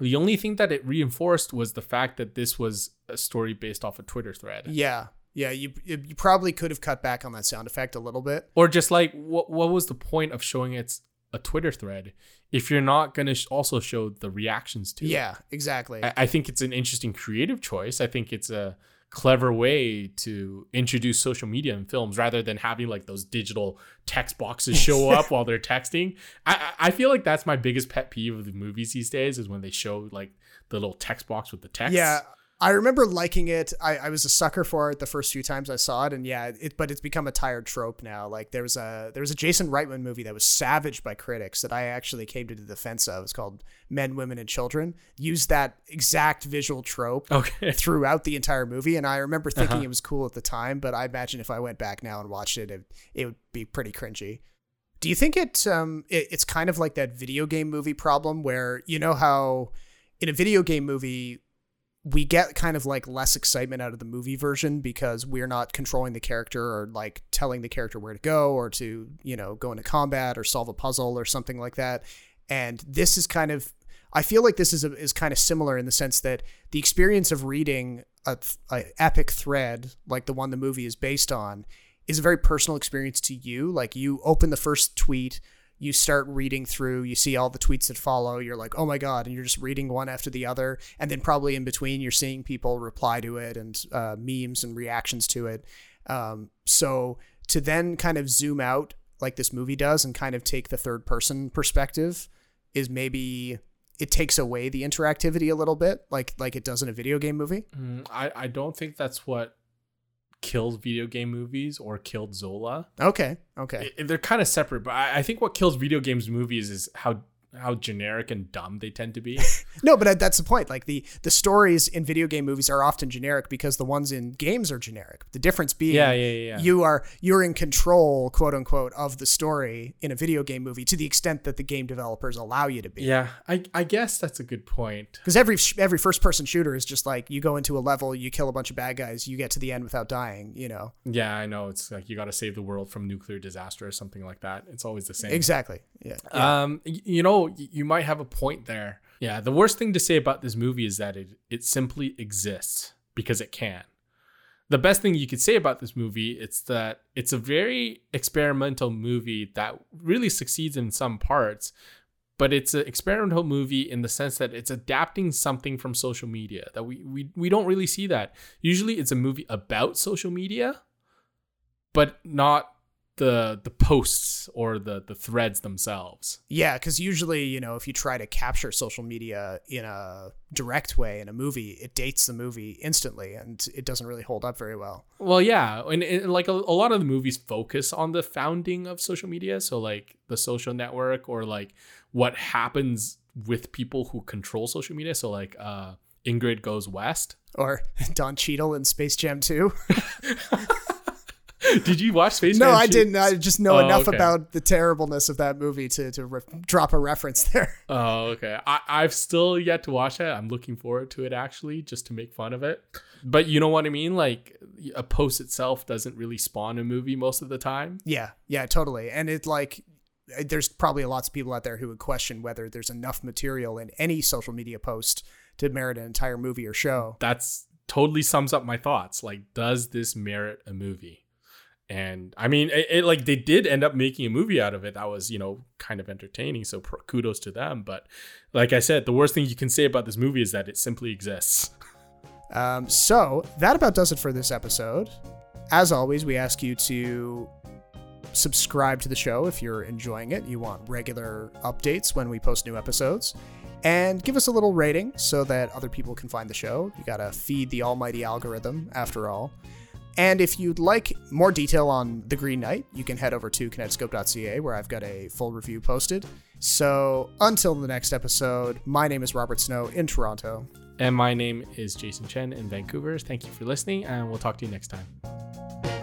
The only thing that it reinforced was the fact that this was a story based off a Twitter thread. Yeah, yeah. You you probably could have cut back on that sound effect a little bit. Or just like what what was the point of showing its a Twitter thread if you're not going to sh- also show the reactions to it? Yeah, exactly. I, I think it's an interesting creative choice. I think it's a clever way to introduce social media in films rather than having like those digital text boxes show *laughs* up while they're texting. I, I I feel like that's my biggest pet peeve of the movies these days is when they show like the little text box with the text. Yeah, I remember liking it. I, I was a sucker for it the first few times I saw it, and yeah, it but it's become a tired trope now. Like there was a there was a Jason Reitman movie that was savaged by critics that I actually came to the defense of. It's called Men, Women, and Children. Used that exact visual trope Okay. *laughs* throughout the entire movie, and I remember thinking Uh-huh. it was cool at the time. But I imagine if I went back now and watched it, it, it would be pretty cringy. Do you think it um it, it's kind of like that video game movie problem where you know how in a video game movie we get kind of like less excitement out of the movie version because we're not controlling the character or like telling the character where to go or to you know go into combat or solve a puzzle or something like that. And this is kind of i feel like this is a, is kind of similar in the sense that the experience of reading a, a epic thread like the one the movie is based on is a very personal experience to you. Like you open the first tweet you start reading through, you see all the tweets that follow, you're like, oh my God, and you're just reading one after the other. And then probably in between, you're seeing people reply to it and uh, memes and reactions to it. Um, so to then kind of zoom out like this movie does and kind of take the third person perspective is maybe it takes away the interactivity a little bit, like like it does in a video game movie. Mm, I, I don't think that's what killed video game movies or killed Zola. Okay, okay. I- they're kind of separate, but I, I think what kills video games movies is how how generic and dumb they tend to be. *laughs* No, but that's the point. Like the the stories in video game movies are often generic because the ones in games are generic. The difference being, Yeah, yeah, yeah, you are you're in control, quote unquote, of the story in a video game movie to the extent that the game developers allow you to be. yeah, I I guess that's a good point. Because every every first person shooter is just like you go into a level, you kill a bunch of bad guys, you get to the end without dying. You know Yeah, I know. It's like you got to save the world from nuclear disaster or something like that. It's always the same. exactly. Yeah. yeah. Um, you know, Oh, y- you might have a point there. Yeah, the worst thing to say about this movie is that it it simply exists because it can. The best thing you could say about this movie it's that it's a very experimental movie that really succeeds in some parts, but it's an experimental movie in the sense that it's adapting something from social media that we we we don't really see that. Usually it's a movie about social media, but not the the posts or the the threads themselves. Yeah, because usually, you know, if you try to capture social media in a direct way in a movie, it dates the movie instantly and it doesn't really hold up very well. Well, yeah, and, and like a, a lot of the movies focus on the founding of social media, so like the social network or like what happens with people who control social media. So like uh Ingrid Goes West. Or *laughs* Don Cheadle in Space Jam 2. *laughs* *laughs* Did you watch Space no, Jam? I 2? didn't. I just know Oh, enough okay. about the terribleness of that movie to, to re- drop a reference there. *laughs* Oh, okay. I, I've still yet to watch it. I'm looking forward to it actually, just to make fun of it. But you know what I mean? Like a post itself doesn't really spawn a movie most of the time. Yeah, yeah, totally. And it like uh, there's probably lots of people out there who would question whether there's enough material in any social media post to merit an entire movie or show. That's totally sums up my thoughts. Like, does this merit a movie? And I mean, it, it like they did end up making a movie out of it that was, you know, kind of entertaining. So kudos to them. But like I said, the worst thing you can say about this movie is that it simply exists. Um, so that about does it for this episode. As always, we ask you to subscribe to the show if you're enjoying it. You want regular updates when we post new episodes. And give us a little rating so that other people can find the show. You gotta feed the almighty algorithm, after all. And if you'd like more detail on The Green Knight, you can head over to kinetoscope.ca where I've got a full review posted. So until the next episode, my name is Robert Snow in Toronto. And my name is Jason Chen in Vancouver. Thank you for listening, and we'll talk to you next time.